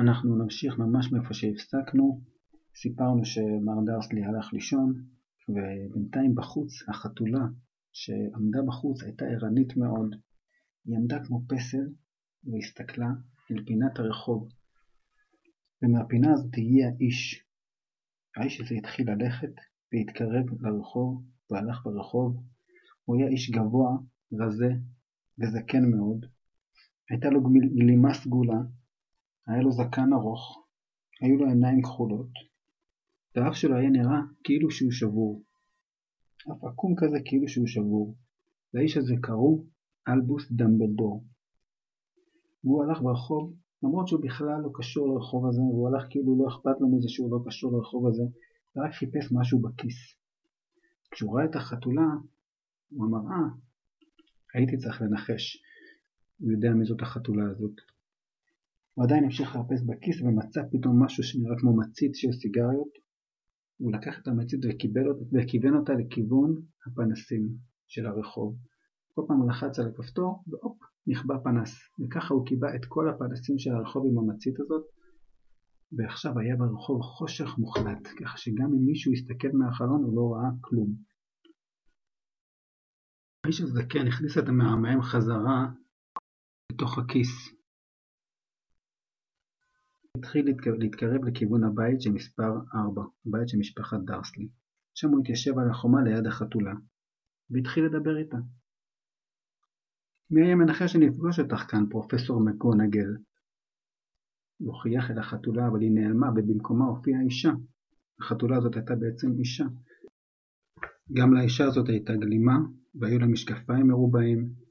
אנחנו נמשיך ממש מאיפה שהפסקנו. סיפרנו שמר דרסלי הלך לישון, ובינתיים בחוץ החתולה שעמדה בחוץ הייתה ערנית מאוד. היא עמדה כמו פסל והסתכלה אל פינת הרחוב. ומהפינה הזאת הגיע איש. האיש הזה התחיל ללכת והתקרב לרחוב והלך ברחוב. הוא היה איש גבוה, רזה וזקן מאוד. הייתה לו גלימה סגולה, היה לו זקן ארוך, היו לו עיניים כחולות, והאף שלו היה נראה כאילו שהוא שבור. אף עקום כזה כאילו שהוא שבור. לאיש הזה קראו אלבוס דמבלדור. והוא הלך ברחוב, למרות שהוא בכלל לא קשור לרחוב הזה, והוא הלך כאילו לא אכפת לו מזה שהוא לא קשור לרחוב הזה, ורק חיפש משהו בכיס. כשהוא ראה את החתולה, הוא אמר, אה, הייתי צריך לנחש. הוא יודע מי זאת החתולה הזאת. הוא עדיין המשיך לחפש בכיס ומצא פתאום משהו שנראה כמו מצית של סיגריות. הוא לקח את המצית וכיוון אותה לכיוון הפנסים של הרחוב. כל פעם הוא לחץ על הכפתור והופ, נכבה פנס. וככה הוא קיבע את כל הפנסים של הרחוב עם המצית הזאת. ועכשיו היה ברחוב חושך מוחלט, ככה שגם אם מישהו הסתכל מהחלון הוא לא ראה כלום. האיש הזקן הכניס את המעמעם חזרה לתוך הכיס. התחיל להתקרב לכיוון הבית של מספר 4, הבית של משפחת דרסלי. שם הוא התיישב על החומה ליד החתולה, והתחיל לדבר איתה. מי היה מנחש שנפגוש אותך כאן, פרופסור מקונגל? הוא חייך אל החתולה, אבל היא נעלמה, ובמקומה הופיעה אישה. החתולה הזאת הייתה בעצם אישה. גם לאישה הזאת הייתה גלימה, והיו לה משקפיים מרובעים.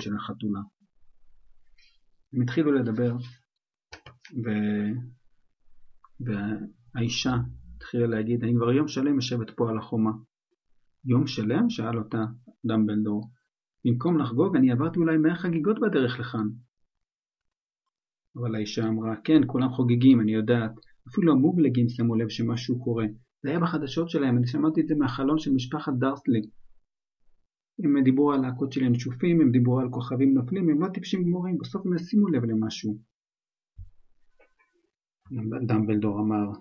של החתולה. הם התחילו לדבר, ו... והאישה התחילה להגיד, אני כבר יום שלם יושבת פה על החומה. יום שלם? שאל אותה דמבלדור. במקום לחגוג אני עברתי אולי מאה חגיגות בדרך לכאן. אבל האישה אמרה, כן, כולם חוגגים, אני יודעת. אפילו המובלגים שמו לב שמשהו קורה. זה היה בחדשות שלהם, אני שמעתי את זה מהחלון של משפחת דרסלי. הם דיברו על להקות של ינשופים, הם דיברו על כוכבים נופלים, הם לא טיפשים גמורים, בסוף הם ישימו לב למשהו. דמבלדור אמר,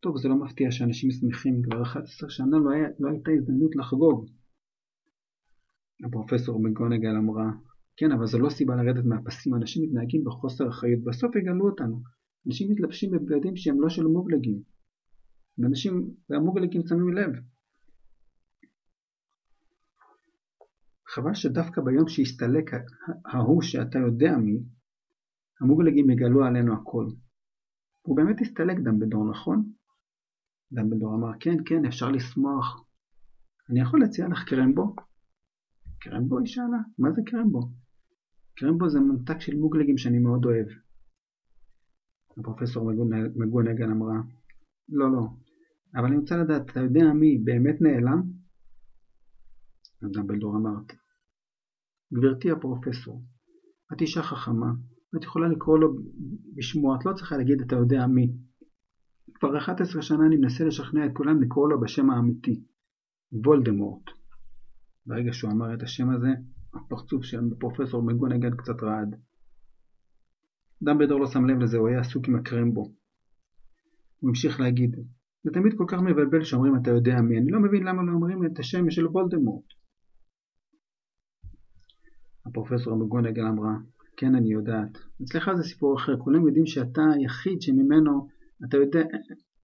טוב, זה לא מפתיע שאנשים שמחים, כבר 11 שנה לא, היה, לא הייתה הזדמנות לחגוג. הפרופסור מגונגל אמרה, כן, אבל זו לא סיבה לרדת מהפסים, אנשים מתנהגים בחוסר אחריות, בסוף יגלו אותנו. אנשים מתלבשים בבגדים שהם לא של מובלגים. ואנשים, והמובלגים שמים לב. חבל שדווקא ביום שהסתלק ההוא שאתה יודע מי, המובלגים יגלו עלינו הכל. הוא באמת הסתלק דמבלדור, נכון? דמבלדור אמר, כן, כן, אפשר לשמוח. אני יכול להציע לך קרמבו? קרמבו? היא שאלה. מה זה קרמבו? קרמבו זה ממתק של מוגלגים שאני מאוד אוהב. הפרופסור מגונגן אמרה, לא, לא, אבל אני רוצה לדעת, אתה יודע מי באמת נעלם? דמבלדור אמר, גברתי הפרופסור, את אישה חכמה, ואת יכולה לקרוא לו בשמו, את לא צריכה להגיד אתה יודע מי. כבר 11 שנה אני מנסה לשכנע את כולם לקרוא לו בשם האמיתי, וולדמורט. ברגע שהוא אמר את השם הזה, הפרצוף של פרופסור מגונגן קצת רעד. דמבלדור לא שם לב לזה, הוא היה עסוק עם הקרמבו. הוא המשיך להגיד, זה תמיד כל כך מבלבל שאומרים אתה יודע מי, אני לא מבין למה לא אומרים את השם של וולדמורט. הפרופסור מגונגל אמרה, כן אני יודעת. אצלך זה סיפור אחר, כולם יודעים שאתה היחיד שממנו, אתה יודע,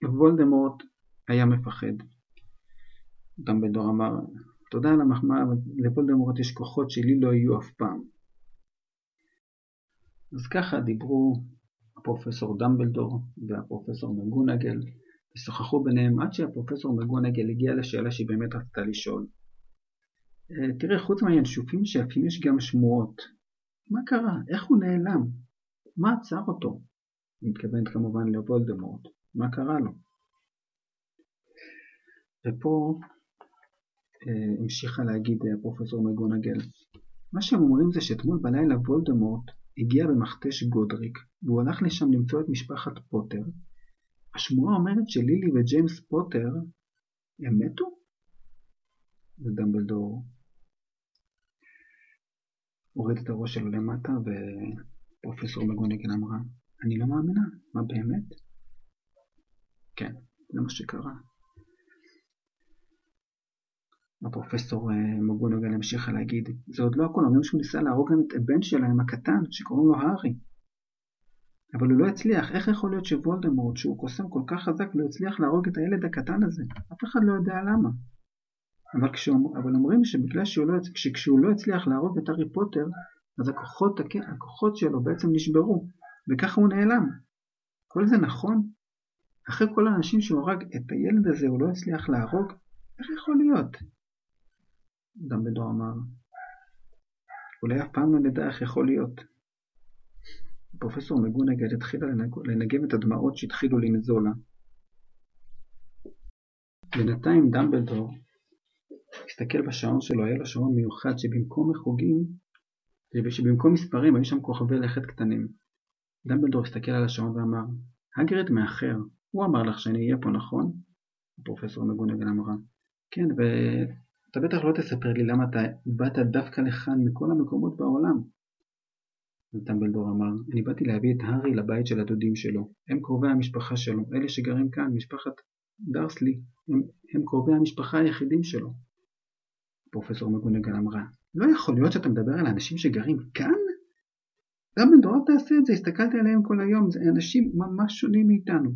וולדמורט היה מפחד. דמבלדור אמר, תודה על המחמאה, אבל לוולדמורט יש כוחות שלי לא יהיו אף פעם. אז ככה דיברו הפרופסור דמבלדור והפרופסור מגונגל, ושוחחו ביניהם עד שהפרופסור מגונגל הגיע לשאלה שהיא באמת רצתה לשאול. אה, תראה, חוץ מהינשופים שיפים יש גם שמועות. מה קרה? איך הוא נעלם? מה עצר אותו? היא מתכוונת כמובן לוולדמורט. מה קרה לו? ופה אה, המשיכה להגיד הפרופסור מגונגל. מה שהם אומרים זה שאתמול בלילה וולדמורט הגיע במכתש גודריק, והוא הלך לשם למצוא את משפחת פוטר. השמועה אומרת שלילי וג'יימס פוטר הם מתו? ודמבלדור הוריד את הראש שלו למטה, ופרופסור מגונגל אמרה, אני לא מאמינה, מה באמת? כן, זה מה שקרה. הפרופסור אה, מגונגל המשיכה להגיד, זה עוד לא הכל, אומרים שהוא ניסה להרוג גם את הבן שלהם הקטן, שקוראים לו הארי. אבל הוא לא הצליח, איך יכול להיות שוולדמורט, שהוא קוסם כל כך חזק, לא הצליח להרוג את הילד הקטן הזה? אף אחד לא יודע למה. אבל, כשאומר, אבל אומרים שבגלל שהוא לא, שכשהוא לא הצליח להרוג את הארי פוטר, אז הכוחות, הכוחות שלו בעצם נשברו, וככה הוא נעלם. כל זה נכון? אחרי כל האנשים שהוא הרג את הילד הזה הוא לא הצליח להרוג? איך יכול להיות? דמבלדור אמר, אולי אף פעם לא נדע איך יכול להיות. פרופסור מגונגד התחילה לנגב את הדמעות שהתחילו לנזול לה. בינתיים דמבלדור הסתכל בשעון שלו, היה לו שעון מיוחד שבמקום מחוגים, שבמקום מספרים היו שם כוכבי לכת קטנים. דמבלדור הסתכל על השעון ואמר, הגרד מאחר, הוא אמר לך שאני אהיה פה, נכון? הפרופסור מגונגל אמרה, כן, ואתה בטח לא תספר לי למה אתה באת דווקא לכאן מכל המקומות בעולם. דמבלדור אמר, אני באתי להביא את הארי לבית של הדודים שלו. הם קרובי המשפחה שלו, אלה שגרים כאן, משפחת דרסלי, הם, הם קרובי המשפחה היחידים שלו. פרופסור מגונגל אמרה, לא יכול להיות שאתה מדבר על האנשים שגרים כאן? דמבלדור, אל תעשה את זה, הסתכלתי עליהם כל היום, זה אנשים ממש שונים מאיתנו.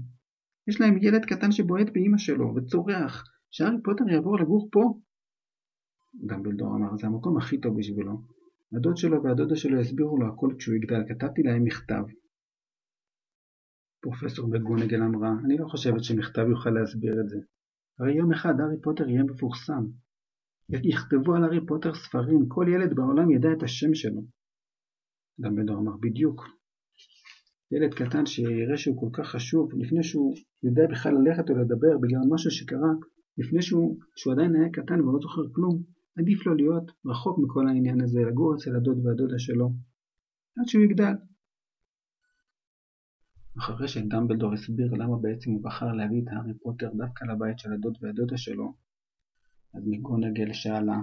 יש להם ילד קטן שבועט באימא שלו וצורח, שהארי פוטר יעבור לגור פה? דמבלדור אמר, זה המקום הכי טוב בשבילו. הדוד שלו והדודה שלו יסבירו לו הכל כשהוא יגדל, כתבתי להם מכתב. פרופסור בגונגל אמרה, אני לא חושבת שמכתב יוכל להסביר את זה. הרי יום אחד הארי פוטר יהיה מפורסם. יכתבו על הארי פוטר ספרים, כל ילד בעולם ידע את השם שלו. דמבלדור אמר, בדיוק. ילד קטן שיראה שהוא כל כך חשוב, לפני שהוא יודע בכלל ללכת או לדבר בגלל משהו שקרה, לפני שהוא, שהוא עדיין היה קטן ולא זוכר כלום, עדיף לו להיות רחוק מכל העניין הזה, לגור אצל הדוד והדודה שלו, עד שהוא יגדל. אחרי שדמבלדור הסביר למה בעצם הוא בחר להביא את הארי פוטר דווקא לבית של הדוד והדודה שלו, אז מגונגל שאלה,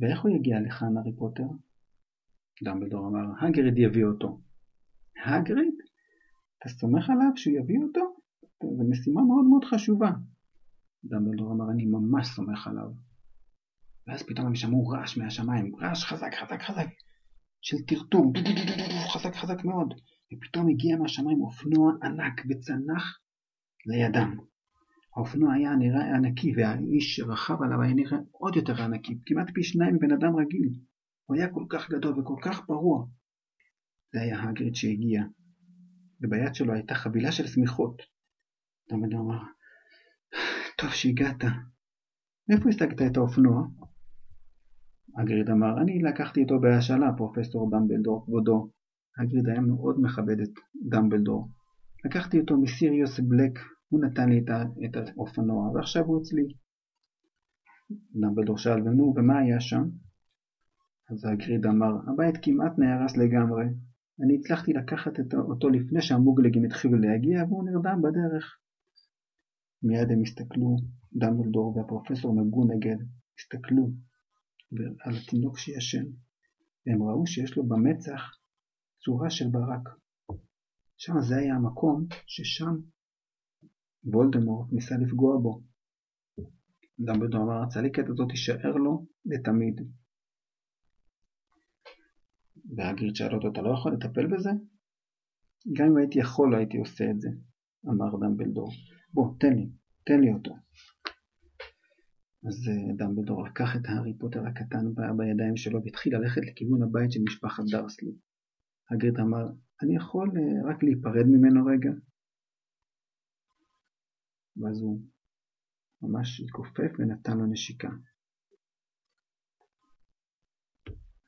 ואיך הוא יגיע לכאן הארי פוטר? דמבלדור אמר, הגריד יביא אותו. הגריד? אתה סומך עליו שהוא יביא אותו? זו משימה מאוד מאוד חשובה. דמבלדור אמר, אני ממש סומך עליו. ואז פתאום הם שמעו רעש מהשמיים, רעש חזק חזק חזק של טרטור, חזק חזק מאוד, ופתאום הגיע מהשמיים אופנוע ענק וצנח לידם. האופנוע היה נראה ענקי והאיש שרכב עליו היה נראה עוד יותר ענקי, כמעט פי שניים מבן אדם רגיל. הוא היה כל כך גדול וכל כך פרוע. זה היה הגריד שהגיע, וביד שלו הייתה חבילה של שמיכות. תמיד אמר, טוב שהגעת. מאיפה השגת את האופנוע? הגריד אמר, אני לקחתי איתו בהשאלה, פרופסור דמבלדור, כבודו. הגריד היה מאוד מכבד את דמבלדור. לקחתי אותו מסיריוס בלק, הוא נתן לי את האופנוע, ועכשיו הוא אצלי. דמבלדור שאל, ונו, ומה היה שם? אז הגריד אמר, הבית כמעט נהרס לגמרי. אני הצלחתי לקחת אותו לפני שהמוגלגים התחילו להגיע, והוא נרדם בדרך. מיד הם הסתכלו, דמבלדור והפרופסור מגונגל הסתכלו על התינוק שישן, והם ראו שיש לו במצח צורה של ברק. שם זה היה המקום ששם וולדמורט ניסה לפגוע בו. דמבלדור הצליקת הזאת תישאר לו לתמיד. והגריד שאל אותו, אתה לא יכול לטפל בזה? גם אם הייתי יכול הייתי עושה את זה, אמר דמבלדור. בוא, תן לי, תן לי אותו. אז אה, דמבלדור לקח את הארי פוטר הקטן בידיים שלו והתחיל ללכת לכיוון הבית של משפחת דרסלי. הגריד אמר, אני יכול אה, רק להיפרד ממנו רגע? ואז הוא ממש התכופף ונתן לו נשיקה.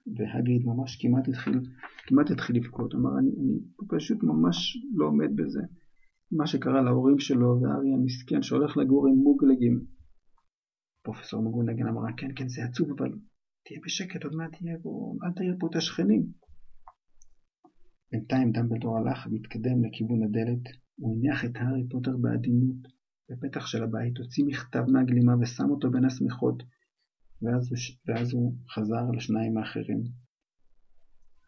והגיד ממש כמעט התחיל, כמעט התחיל לבכות, אמר אני, אני פשוט ממש לא עומד בזה. מה שקרה להורים שלו והארי המסכן שהולך לגור עם מוגלגים. פרופסור מגונגן אמרה כן כן זה עצוב אבל תהיה בשקט עוד מעט תהיה פה, אל תעיר פה את השכנים. בינתיים דמבלדור הלך והתקדם לכיוון הדלת, הוא הניח את הארי פוטר בעדינות בפתח של הבית, הוציא מכתב מהגלימה ושם אותו בין השמיכות, ואז ואז הוא חזר לשניים האחרים.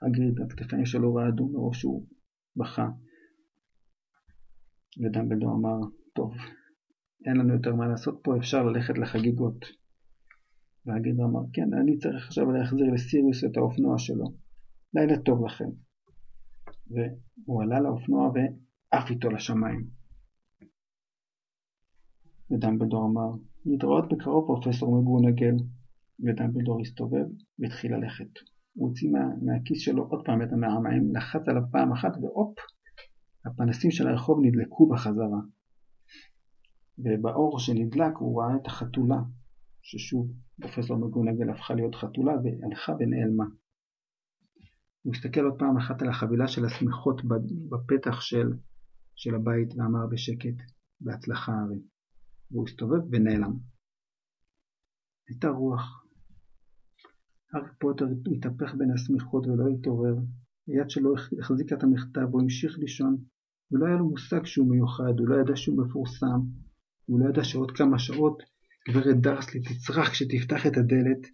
הגריד, הכתפיים שלו רעדו מרוב שהוא בכה. ודמבלדור אמר, טוב, אין לנו יותר מה לעשות פה, אפשר ללכת לחגיגות. והגריד אמר, כן, אני צריך עכשיו להחזיר לסיריוס את האופנוע שלו. לילה טוב לכם. והוא עלה לאופנוע ועף איתו לשמיים. ודמבלדור אמר, להתראות בקרוב פרופסור מגונגל. ודמבלדור הסתובב והתחיל ללכת. הוא הוציא מה, מהכיס שלו עוד פעם את המאה מים, לחץ עליו פעם אחת והופ, הפנסים של הרחוב נדלקו בחזרה. ובאור שנדלק הוא ראה את החתולה, ששוב פרופסור מגונגל הפכה להיות חתולה והלכה ונעלמה. הוא הסתכל עוד פעם אחת על החבילה של השמיכות בפתח של, של הבית ואמר בשקט, בהצלחה ארי. והוא הסתובב ונעלם. הייתה רוח. הארי פוטר התהפך בין השמיכות ולא התעורר. היד שלו החזיקה את המכתב, הוא המשיך לישון, ולא היה לו מושג שהוא מיוחד, הוא לא ידע שהוא מפורסם, הוא לא ידע שעוד כמה שעות גברת דרסלי תצרח כשתפתח את הדלת,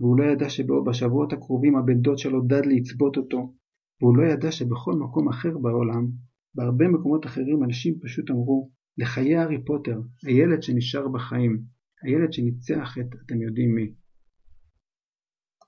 והוא לא ידע שבשבועות הקרובים הבן דוד שלו דאדלי יצבות אותו, והוא לא ידע שבכל מקום אחר בעולם, בהרבה מקומות אחרים אנשים פשוט אמרו לחיי הארי פוטר, הילד שנשאר בחיים, הילד שניצח את אתם יודעים מי.